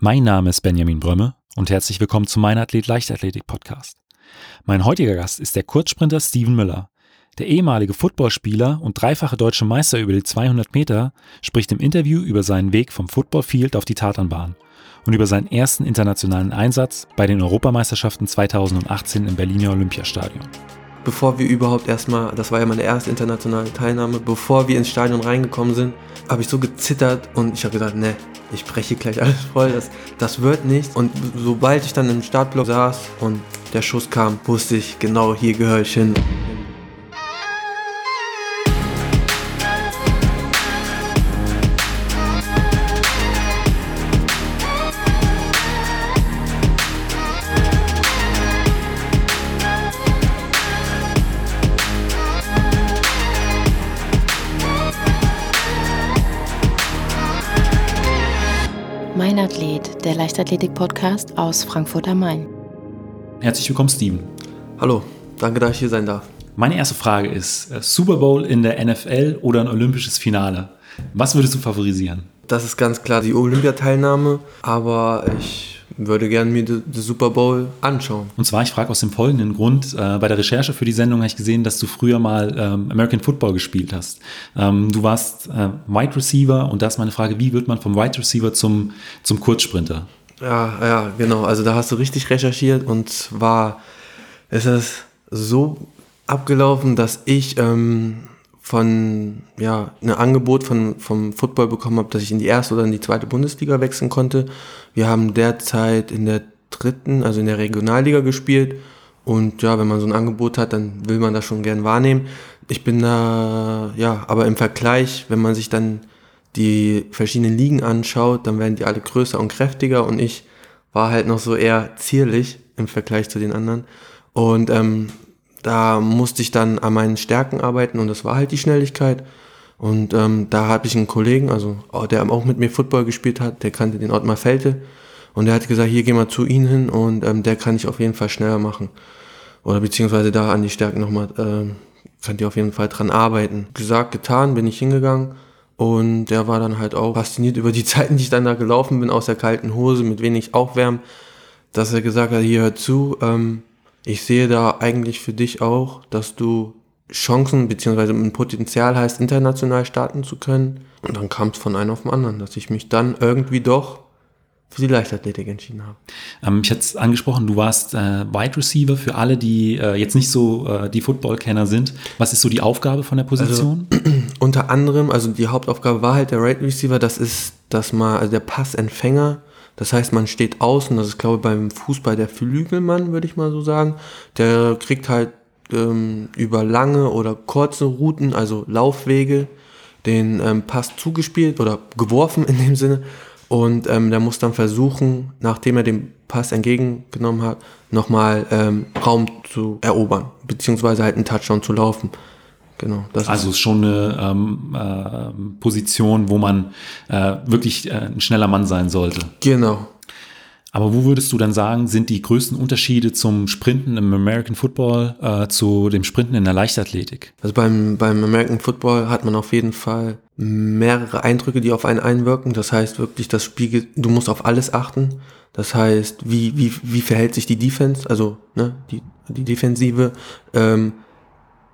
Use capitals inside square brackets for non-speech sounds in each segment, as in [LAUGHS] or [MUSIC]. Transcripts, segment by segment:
Mein Name ist Benjamin Brömme und herzlich willkommen zu meinem Athlet Leichtathletik Podcast. Mein heutiger Gast ist der Kurzsprinter Steven Müller. Der ehemalige Footballspieler und dreifache deutsche Meister über die 200 Meter spricht im Interview über seinen Weg vom Footballfield auf die Tatanbahn und über seinen ersten internationalen Einsatz bei den Europameisterschaften 2018 im Berliner Olympiastadion. Bevor wir überhaupt erstmal, das war ja meine erste internationale Teilnahme, bevor wir ins Stadion reingekommen sind, habe ich so gezittert und ich habe gedacht, ne, ich breche gleich alles voll, das, das wird nichts. Und sobald ich dann im Startblock saß und der Schuss kam, wusste ich, genau hier gehöre ich hin. Leichtathletik-Podcast aus Frankfurt am Main. Herzlich willkommen, Steven. Hallo, danke, dass ich hier sein darf. Meine erste Frage ist: äh, Super Bowl in der NFL oder ein olympisches Finale? Was würdest du favorisieren? Das ist ganz klar die Olympiateilnahme, aber ich würde gerne mir den Super Bowl anschauen. Und zwar, ich frage aus dem folgenden Grund. Äh, bei der Recherche für die Sendung habe ich gesehen, dass du früher mal ähm, American Football gespielt hast. Ähm, du warst äh, Wide Receiver und da ist meine Frage, wie wird man vom Wide Receiver zum, zum Kurzsprinter? Ja, ja, genau. Also da hast du richtig recherchiert und zwar ist es so abgelaufen, dass ich ähm, von ja ein Angebot von vom Football bekommen habe, dass ich in die erste oder in die zweite Bundesliga wechseln konnte. Wir haben derzeit in der dritten, also in der Regionalliga gespielt und ja, wenn man so ein Angebot hat, dann will man das schon gern wahrnehmen. Ich bin da ja, aber im Vergleich, wenn man sich dann die verschiedenen Ligen anschaut, dann werden die alle größer und kräftiger und ich war halt noch so eher zierlich im Vergleich zu den anderen und ähm, da musste ich dann an meinen Stärken arbeiten und das war halt die Schnelligkeit. Und ähm, da habe ich einen Kollegen, also oh, der auch mit mir Football gespielt hat, der kannte den Ottmar Felte. Und der hat gesagt, hier geh mal zu ihm hin und ähm, der kann ich auf jeden Fall schneller machen. Oder beziehungsweise da an die Stärken nochmal, ähm, könnt ihr auf jeden Fall dran arbeiten. Gesagt, getan, bin ich hingegangen. Und der war dann halt auch fasziniert über die [LAUGHS] Zeiten, die ich dann da gelaufen bin, aus der kalten Hose, mit wenig Aufwärmen, dass er gesagt hat, hier hör zu, ähm, ich sehe da eigentlich für dich auch, dass du Chancen bzw. ein Potenzial hast, international starten zu können. Und dann kam es von einem auf den anderen, dass ich mich dann irgendwie doch für die Leichtathletik entschieden habe. Ähm, ich hatte es angesprochen, du warst äh, Wide Receiver für alle, die äh, jetzt nicht so äh, die Football-Kenner sind. Was ist so die Aufgabe von der Position? Also, [CLEARS THROAT] unter anderem, also die Hauptaufgabe war halt der Wide Receiver, das ist, dass man, also der Passempfänger, das heißt, man steht außen, das ist glaube ich beim Fußball der Flügelmann, würde ich mal so sagen. Der kriegt halt ähm, über lange oder kurze Routen, also Laufwege, den ähm, Pass zugespielt oder geworfen in dem Sinne. Und ähm, der muss dann versuchen, nachdem er den Pass entgegengenommen hat, nochmal ähm, Raum zu erobern, beziehungsweise halt einen Touchdown zu laufen. Genau. Das also ist schon eine ähm, äh, Position, wo man äh, wirklich äh, ein schneller Mann sein sollte. Genau. Aber wo würdest du dann sagen, sind die größten Unterschiede zum Sprinten im American Football äh, zu dem Sprinten in der Leichtathletik? Also beim, beim American Football hat man auf jeden Fall mehrere Eindrücke, die auf einen einwirken. Das heißt wirklich, das Spiel, du musst auf alles achten. Das heißt, wie, wie, wie verhält sich die Defense, also ne, die, die Defensive ähm,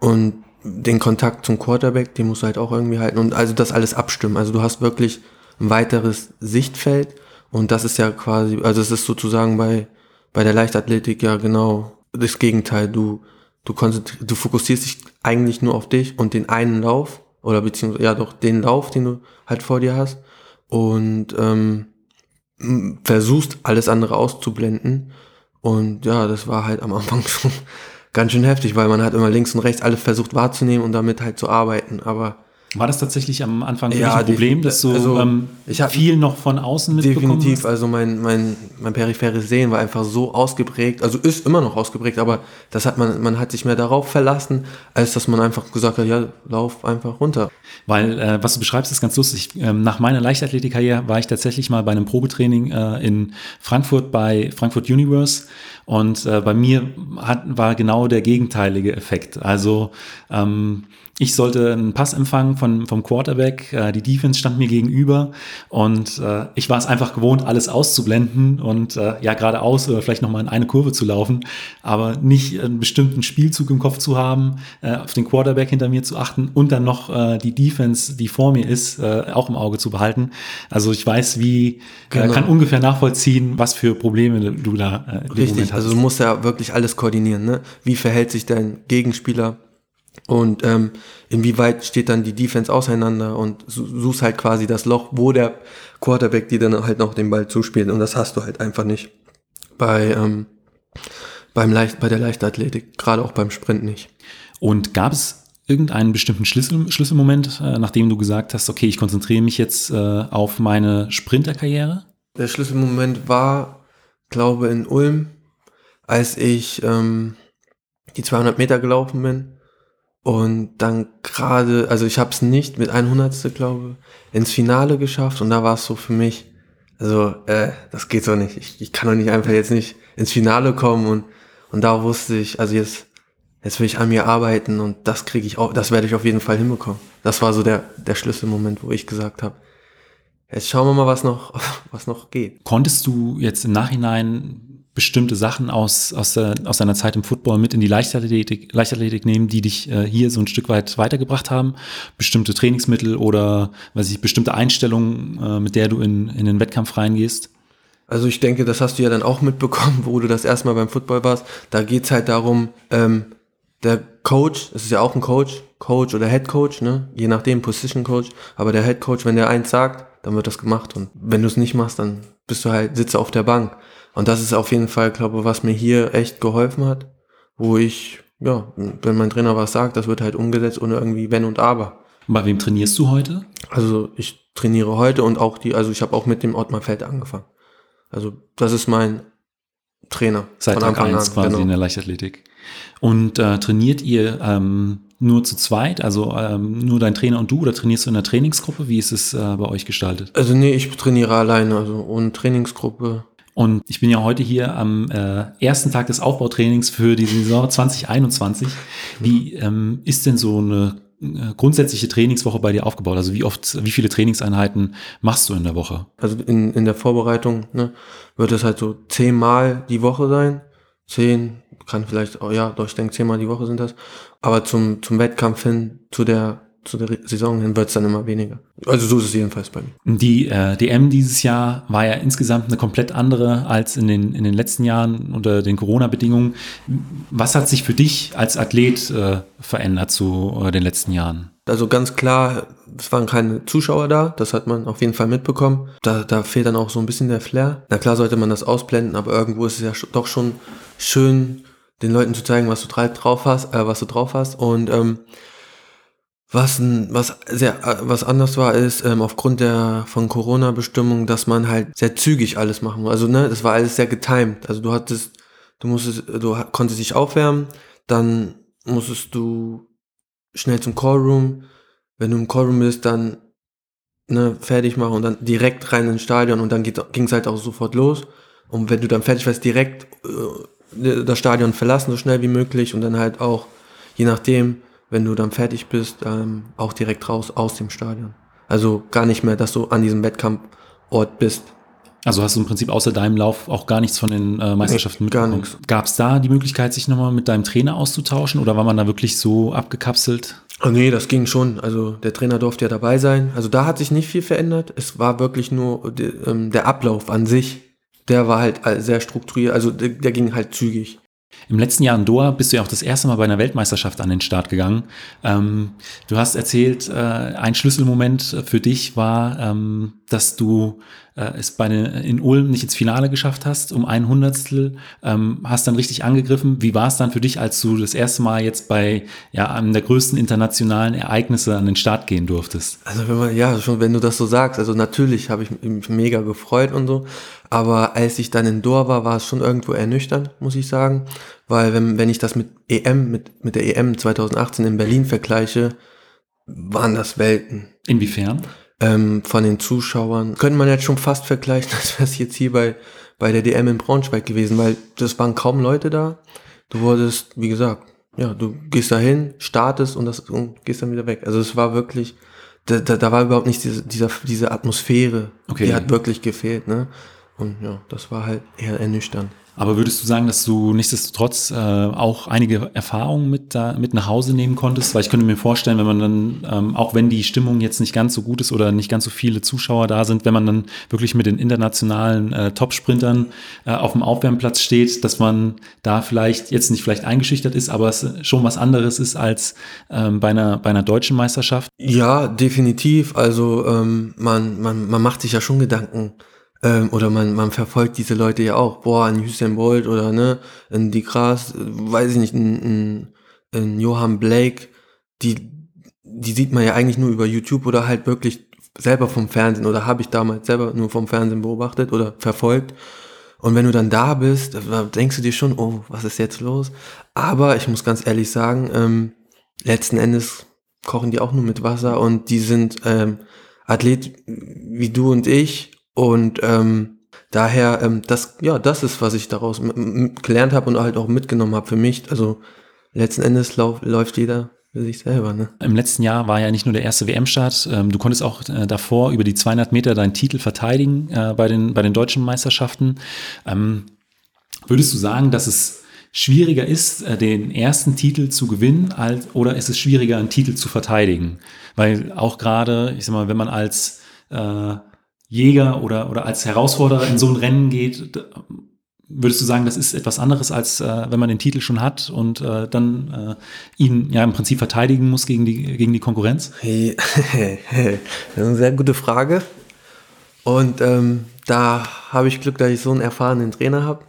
und den Kontakt zum Quarterback, den musst du halt auch irgendwie halten und also das alles abstimmen. Also du hast wirklich ein weiteres Sichtfeld und das ist ja quasi, also es ist sozusagen bei, bei der Leichtathletik ja genau das Gegenteil. Du, du, du fokussierst dich eigentlich nur auf dich und den einen Lauf oder beziehungsweise ja doch den Lauf, den du halt vor dir hast und ähm, versuchst alles andere auszublenden und ja, das war halt am Anfang [LAUGHS] schon ganz schön heftig, weil man hat immer links und rechts alles versucht wahrzunehmen und damit halt zu arbeiten. Aber war das tatsächlich am Anfang ja, ein Problem, dass du also, ähm, ich viel noch von außen mitbekommen Definitiv, hast? also mein, mein, mein peripheres Sehen war einfach so ausgeprägt, also ist immer noch ausgeprägt, aber das hat man, man hat sich mehr darauf verlassen, als dass man einfach gesagt hat, ja, lauf einfach runter. Weil, äh, was du beschreibst, ist ganz lustig. Ähm, nach meiner Leichtathletikkarriere war ich tatsächlich mal bei einem Probetraining äh, in Frankfurt bei Frankfurt Universe Und äh, bei mir hat, war genau der gegenteilige Effekt. Also ähm, ich sollte einen Pass empfangen von, vom Quarterback, äh, die Defense stand mir gegenüber und äh, ich war es einfach gewohnt, alles auszublenden und äh, ja geradeaus oder vielleicht nochmal in eine Kurve zu laufen, aber nicht einen bestimmten Spielzug im Kopf zu haben, äh, auf den Quarterback hinter mir zu achten und dann noch äh, die Defense, die vor mir ist, äh, auch im Auge zu behalten. Also ich weiß, wie, äh, Genau. kann ungefähr nachvollziehen, was für Probleme du da äh, Richtig, Moment also du musst ja wirklich alles koordinieren. Ne? Wie verhält sich dein Gegenspieler und ähm, inwieweit steht dann die Defense auseinander und su- suchst halt quasi das Loch, wo der Quarterback dir dann halt noch den Ball zuspielt und das hast du halt einfach nicht bei ähm, beim Leicht, bei der Leichtathletik, gerade auch beim Sprint nicht. Und gab es irgendeinen bestimmten Schlüssel, Schlüsselmoment, äh, nachdem du gesagt hast, okay, ich konzentriere mich jetzt äh, auf meine Sprinterkarriere? Der Schlüsselmoment war, glaube in Ulm, als ich ähm, die 200 Meter gelaufen bin und dann gerade, also ich habe es nicht mit 100. glaube ins Finale geschafft und da war es so für mich, also äh, das geht so nicht. Ich, ich kann doch nicht einfach jetzt nicht ins Finale kommen und und da wusste ich, also jetzt jetzt will ich an mir arbeiten und das kriege ich auch, das werde ich auf jeden Fall hinbekommen. Das war so der der Schlüsselmoment, wo ich gesagt habe, jetzt schauen wir mal, was noch [LAUGHS] was noch geht. Konntest du jetzt im Nachhinein bestimmte Sachen aus, aus, der, aus deiner Zeit im Football mit in die Leichtathletik, Leichtathletik nehmen, die dich äh, hier so ein Stück weit weitergebracht haben? Bestimmte Trainingsmittel oder weiß ich, bestimmte Einstellungen, äh, mit der du in, in den Wettkampf reingehst? Also ich denke, das hast du ja dann auch mitbekommen, wo du das erstmal beim Football warst. Da geht's halt darum, ähm, der Coach, es ist ja auch ein Coach, Coach oder Head Coach, ne? je nachdem, Position Coach, aber der Head Coach, wenn der eins sagt, dann wird das gemacht und wenn du es nicht machst, dann bist du halt, sitze auf der Bank. Und das ist auf jeden Fall, glaube ich, was mir hier echt geholfen hat, wo ich, ja, wenn mein Trainer was sagt, das wird halt umgesetzt ohne irgendwie Wenn und Aber. Bei wem trainierst du heute? Also ich trainiere heute und auch die, also ich habe auch mit dem Ottmar Feld angefangen. Also das ist mein Trainer. Seit von Tag Anfang 1 an, quasi genau. in der Leichtathletik. Und äh, trainiert ihr ähm, nur zu zweit, also ähm, nur dein Trainer und du, oder trainierst du in einer Trainingsgruppe? Wie ist es äh, bei euch gestaltet? Also nee, ich trainiere alleine, also ohne Trainingsgruppe. Und ich bin ja heute hier am äh, ersten Tag des Aufbautrainings für die Saison 2021. Wie ähm, ist denn so eine äh, grundsätzliche Trainingswoche bei dir aufgebaut? Also wie oft, wie viele Trainingseinheiten machst du in der Woche? Also in, in der Vorbereitung ne, wird es halt so zehnmal die Woche sein. Zehn, kann vielleicht, oh ja, doch ich denke zehnmal die Woche sind das. Aber zum, zum Wettkampf hin, zu der, zu der Saison hin wird es dann immer weniger. Also so ist es jedenfalls bei mir. Die äh, DM dieses Jahr war ja insgesamt eine komplett andere als in den, in den letzten Jahren unter den Corona-Bedingungen. Was hat sich für dich als Athlet äh, verändert zu äh, den letzten Jahren? Also ganz klar, es waren keine Zuschauer da, das hat man auf jeden Fall mitbekommen. Da, da fehlt dann auch so ein bisschen der Flair. Na klar sollte man das ausblenden, aber irgendwo ist es ja doch schon schön, den Leuten zu zeigen, was du dra- drauf hast, äh, was du drauf hast. Und ähm, was, was sehr äh, was anders war, ist ähm, aufgrund der von Corona-Bestimmungen, dass man halt sehr zügig alles machen muss. Also ne, das war alles sehr getimed. Also du hattest, du musstest, du konntest dich aufwärmen, dann musstest du schnell zum Callroom. Wenn du im Callroom bist, dann ne, fertig machen und dann direkt rein ins Stadion und dann ging es halt auch sofort los. Und wenn du dann fertig warst, direkt äh, das Stadion verlassen, so schnell wie möglich und dann halt auch, je nachdem, wenn du dann fertig bist, ähm, auch direkt raus aus dem Stadion. Also gar nicht mehr, dass du an diesem Wettkampfort bist. Also hast du im Prinzip außer deinem Lauf auch gar nichts von den äh, Meisterschaften Nee, gar mitbekommen? Gab es da die Möglichkeit, sich nochmal mit deinem Trainer auszutauschen oder war man da wirklich so abgekapselt? Oh nee, das ging schon. Also der Trainer durfte ja dabei sein. Also da hat sich nicht viel verändert. Es war wirklich nur de, ähm, der Ablauf an sich. Der war halt sehr strukturiert. Also der, der ging halt zügig. Im letzten Jahr in Doha bist du ja auch das erste Mal bei einer Weltmeisterschaft an den Start gegangen. Ähm, du hast erzählt, äh, ein Schlüsselmoment für dich war, ähm, dass du äh, es bei den, in Ulm nicht ins Finale geschafft hast, um ein Hundertstel, ähm, hast dann richtig angegriffen. Wie war es dann für dich, als du das erste Mal jetzt bei ja, einem der größten internationalen Ereignisse an den Start gehen durftest? Also wenn man, ja, schon wenn du das so sagst, also natürlich habe ich mich mega gefreut und so, aber als ich dann in Doha war, war es schon irgendwo ernüchternd, muss ich sagen, weil wenn, wenn ich das mit EM, mit, mit der EM 2018 in Berlin vergleiche, waren das Welten. Inwiefern? Ähm, von den Zuschauern könnte man jetzt schon fast vergleichen, [LAUGHS] dass wir es jetzt hier bei, bei der DM in Braunschweig gewesen, weil das waren kaum Leute da. Du wurdest, wie gesagt, ja, du gehst da hin, startest und, das, und gehst dann wieder weg. Also es war wirklich, da, da, da war überhaupt nicht diese, dieser, diese Atmosphäre, Okay. die hat wirklich gefehlt, ne? Und ja, das war halt eher ernüchternd. Aber würdest du sagen, dass du nichtsdestotrotz äh, auch einige Erfahrungen mit, da, mit nach Hause nehmen konntest? Weil ich könnte mir vorstellen, wenn man dann, ähm, auch wenn die Stimmung jetzt nicht ganz so gut ist oder nicht ganz so viele Zuschauer da sind, wenn man dann wirklich mit den internationalen äh, Top-Sprintern äh, auf dem Aufwärmplatz steht, dass man da vielleicht jetzt nicht vielleicht eingeschüchtert ist, aber es schon was anderes ist als ähm, bei, einer, bei einer deutschen Meisterschaft. Ja, definitiv. Also ähm, man, man, man macht sich ja schon Gedanken. Ähm, oder man, man verfolgt diese Leute ja auch. Boah, ein Usain Bolt oder ne, ein Die Gras, äh, weiß ich nicht, ein, ein, ein Johann Blake, die, die sieht man ja eigentlich nur über YouTube oder halt wirklich selber vom Fernsehen oder habe ich damals selber nur vom Fernsehen beobachtet oder verfolgt. Und wenn du dann da bist, da denkst du dir schon, oh, was ist jetzt los? Aber ich muss ganz ehrlich sagen, ähm, letzten Endes kochen die auch nur mit Wasser und die sind ähm, Athlet wie du und ich und ähm, daher ähm, das ja das ist was ich daraus gelernt habe und halt auch mitgenommen habe für mich also letzten Endes lauf, läuft jeder für sich selber ne Im letzten Jahr war ja nicht nur der erste WM-Start, ähm, du konntest auch äh, davor über die 200 Meter deinen Titel verteidigen äh, bei, den, bei den deutschen Meisterschaften. Ähm, würdest du sagen, dass es schwieriger ist, äh, den ersten Titel zu gewinnen, als, oder ist es schwieriger, einen Titel zu verteidigen? Weil auch gerade, ich sag mal, wenn man als äh, Jäger oder, oder als Herausforderer in so ein Rennen geht, würdest du sagen, das ist etwas anderes, als äh, wenn man den Titel schon hat und äh, dann äh, ihn ja im Prinzip verteidigen muss gegen die, gegen die Konkurrenz? Hey, [LAUGHS] das ist eine sehr gute Frage. Und ähm, da habe ich Glück, dass ich so einen erfahrenen Trainer habe,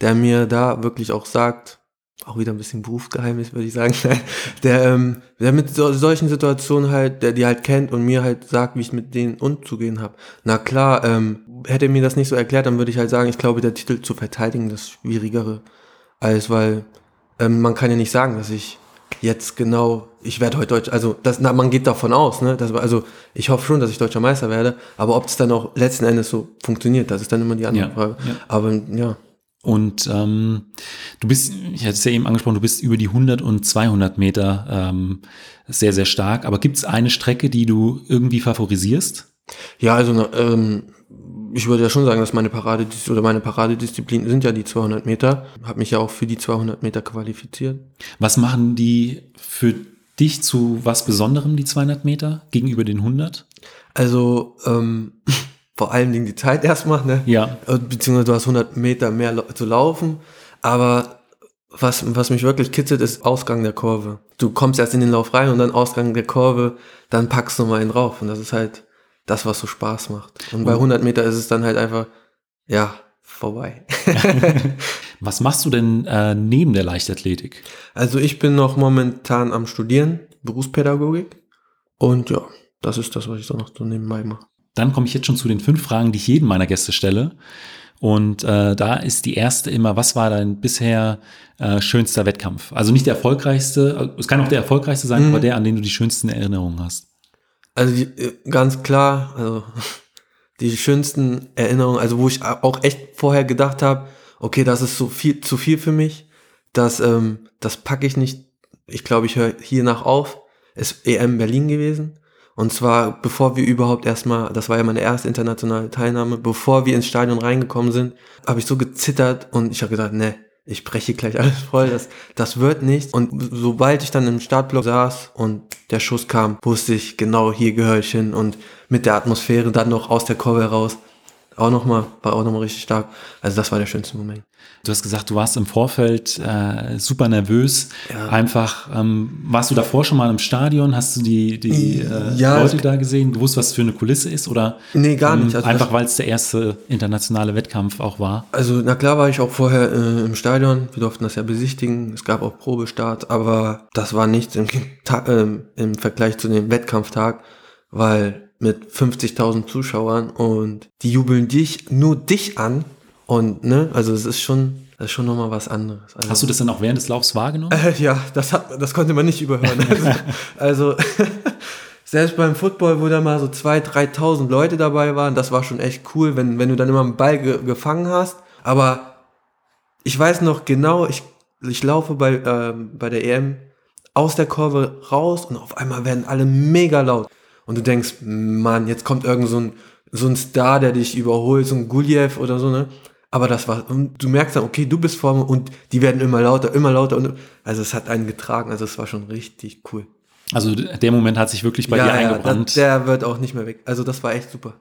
der mir da wirklich auch sagt, auch wieder ein bisschen Berufsgeheimnis, würde ich sagen, [LAUGHS] der, ähm, der mit so, solchen Situationen halt, der die halt kennt und mir halt sagt, wie ich mit denen umzugehen habe. Na klar, ähm, hätte er mir das nicht so erklärt, dann würde ich halt sagen, ich glaube, der Titel zu verteidigen, das Schwierigere, als weil ähm, man kann ja nicht sagen, dass ich jetzt genau, ich werde heute Deutsch, also das, na, man geht davon aus, ne? Dass, also ich hoffe schon, dass ich deutscher Meister werde, aber ob es dann auch letzten Endes so funktioniert, das ist dann immer die andere Ja, Frage. ja. Aber ja, Und ähm, du bist, ich hatte es ja eben angesprochen, du bist über die 100 und 200 Meter ähm, sehr, sehr stark. Aber gibt es eine Strecke, die du irgendwie favorisierst? ja, also na, ähm, ich würde ja schon sagen, dass meine Parade oder meine Paradedisziplin sind ja die 200 Meter. Habe mich ja auch für die 200 Meter qualifiziert. Was machen die für dich zu was Besonderem, die 200 Meter, gegenüber den 100? Also ähm, [LAUGHS] vor allen Dingen die Zeit erstmal, ne? Ja. Äh, Beziehungsweise du hast 100 Meter mehr zu laufen. Aber was, was mich wirklich kitzelt, ist Ausgang der Kurve. Du kommst erst in den Lauf rein und dann Ausgang der Kurve, dann packst du mal einen drauf. Und das ist halt das, was so Spaß macht. Und bei 100 Meter ist es dann halt einfach, ja, vorbei. [LAUGHS] [LAUGHS] Was machst du denn äh, neben der Leichtathletik? Also ich bin noch momentan am Studieren, Berufspädagogik. Und ja, das ist das, was ich so noch so nebenbei mache. Dann komme ich jetzt schon zu den fünf Fragen, die ich jedem meiner Gäste stelle. Und äh, da ist die erste immer, was war dein bisher äh, schönster Wettkampf? Also nicht der erfolgreichste, es kann auch der erfolgreichste sein, aber der, an den du die schönsten Erinnerungen hast. Also äh, ganz klar, also [LAUGHS] die schönsten Erinnerungen, also wo ich auch echt vorher gedacht habe, okay, das ist so viel zu viel für mich, das ähm, das packe ich nicht. Ich glaube, ich höre hier nach auf. Ist EM Berlin gewesen und zwar bevor wir überhaupt erstmal, das war ja meine erste internationale Teilnahme, bevor wir ins Stadion reingekommen sind, habe ich so gezittert und ich habe gedacht, ne, ich breche gleich alles voll, das, das wird nichts. Und sobald ich dann im Startblock saß und der Schuss kam, wusste ich, genau hier gehöre ich hin und mit der Atmosphäre dann noch aus der Kurve heraus, auch nochmal, war auch nochmal richtig stark. Also das war der schönste Moment. Du hast gesagt, du warst im Vorfeld äh, super nervös. Ja. Einfach, ähm, warst du davor schon mal im Stadion? Hast du die, die äh, Ja, Leute es- da gesehen, gewusst, was für eine Kulisse ist? Oder Nee, gar ähm, nicht. Also einfach, weil es der erste internationale Wettkampf auch war? Also, na klar war ich auch vorher äh, im Stadion. Wir durften das ja besichtigen. Es gab auch Probestart, aber das war nichts im, ähm, im Vergleich zu dem Wettkampftag, weil mit 50.000 Zuschauern und die jubeln dich, nur dich an und, ne, also es ist schon, das ist schon nochmal was anderes. Also, Hast du das dann auch während des Laufs wahrgenommen? äh, ja, das hat, das konnte man nicht überhören. [LAUGHS] Also, also [LAUGHS] selbst beim Football, wo da mal so 2.000, 3.000 Leute dabei waren, das war schon echt cool, wenn, wenn du dann immer einen Ball ge gefangen hast Aber ich weiß noch genau, ich, ich laufe bei, ähm, bei der EM aus der Kurve raus und auf einmal werden alle mega laut. Und du denkst, Mann, jetzt kommt irgend so ein, so ein Star, der dich überholt, so ein Guliev oder so, ne? Aber das war, und du merkst dann, okay, du bist vor mir und die werden immer lauter, immer lauter. Und, also es hat einen getragen, also es war schon richtig cool. Also der Moment hat sich wirklich bei dir eingebrannt. Ja, der wird auch nicht mehr weg. Also das war echt super.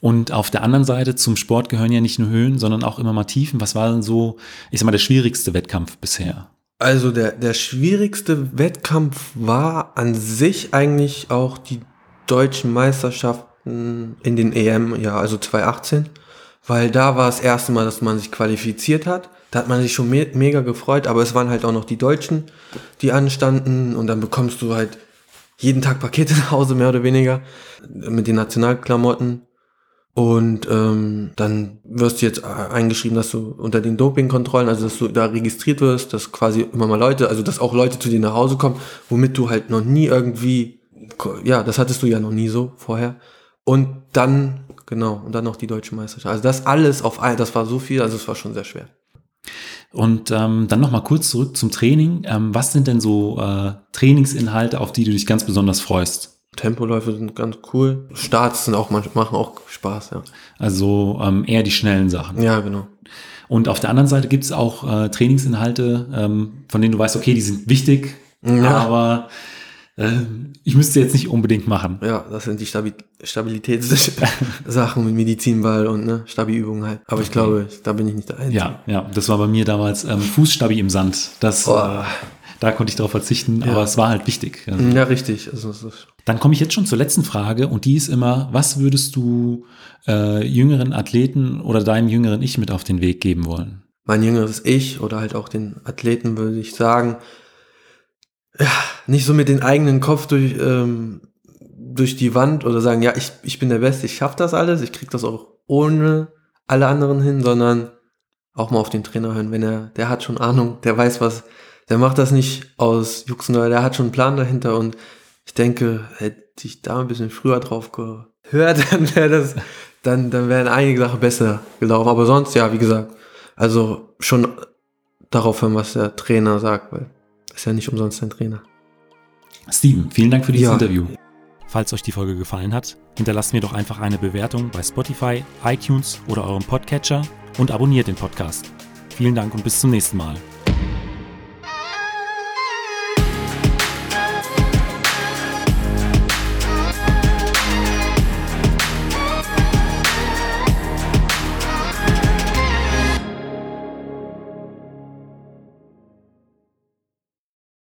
Und auf der anderen Seite zum Sport gehören ja nicht nur Höhen, sondern auch immer mal Tiefen. Was war denn so, ich sag mal, der schwierigste Wettkampf bisher? Also der, der schwierigste Wettkampf war an sich eigentlich auch die deutschen Meisterschaften in den EM, ja, also 2018 weil da war das erste Mal, dass man sich qualifiziert hat. Da hat man sich schon me mega gefreut, aber es waren halt auch noch die Deutschen, die anstanden und dann bekommst du halt jeden Tag Pakete [LAUGHS] nach Hause, mehr oder weniger, mit den Nationalklamotten. Und ähm, dann wirst du jetzt eingeschrieben, dass du unter den Dopingkontrollen, also dass du da registriert wirst, dass quasi immer mal Leute, also dass auch Leute zu dir nach Hause kommen, womit du halt noch nie irgendwie, ja, das hattest du ja noch nie so vorher. Und dann Genau, und dann noch die deutsche Meisterschaft. Also das alles auf ein, das war so viel, also es war schon sehr schwer. Und ähm, dann nochmal kurz zurück zum Training. Ähm, was sind denn so äh, Trainingsinhalte, auf die du dich ganz besonders freust? Tempoläufe sind ganz cool. Starts sind auch machen auch Spaß, ja. Also ähm, eher die schnellen Sachen. Ja, genau. Und auf der anderen Seite gibt es auch äh, Trainingsinhalte, ähm, von denen du weißt, okay, die sind wichtig, ja. aber ich müsste jetzt nicht unbedingt machen. Ja, das sind die Stabi Stabilitätssachen [LAUGHS] mit Medizinball und ne, Stabi-Übungen halt. Aber okay. ich glaube, da bin ich nicht der Einzige. Ja, ja, das war bei mir damals ähm, Fußstabi im Sand. Das, äh, da konnte ich darauf verzichten, ja. aber es war halt wichtig. Also, ja, richtig. Also, dann komme ich jetzt schon zur letzten Frage und die ist immer, was würdest du äh, jüngeren Athleten oder deinem jüngeren Ich mit auf den Weg geben wollen? Mein jüngeres Ich oder halt auch den Athleten würde ich sagen, ja, nicht so mit den eigenen Kopf durch, ähm, durch die Wand oder sagen, ja, ich, ich bin der Beste, ich schaffe das alles, ich krieg das auch ohne alle anderen hin, sondern auch mal auf den Trainer hören, wenn er, der hat schon Ahnung, der weiß was, der macht das nicht aus Juxen, der hat schon einen Plan dahinter und ich denke, hätte ich da ein bisschen früher drauf gehört, [LAUGHS] dann wäre das, dann, dann wären einige Sachen besser gelaufen. Aber sonst, ja, wie gesagt, also schon darauf hören, was der Trainer sagt, weil ist ja nicht umsonst ein Trainer. Steven, vielen Dank für dieses ja. Interview. Falls euch die Folge gefallen hat, hinterlasst mir doch einfach eine Bewertung bei Spotify, iTunes oder eurem Podcatcher und abonniert den Podcast. Vielen Dank und bis zum nächsten Mal.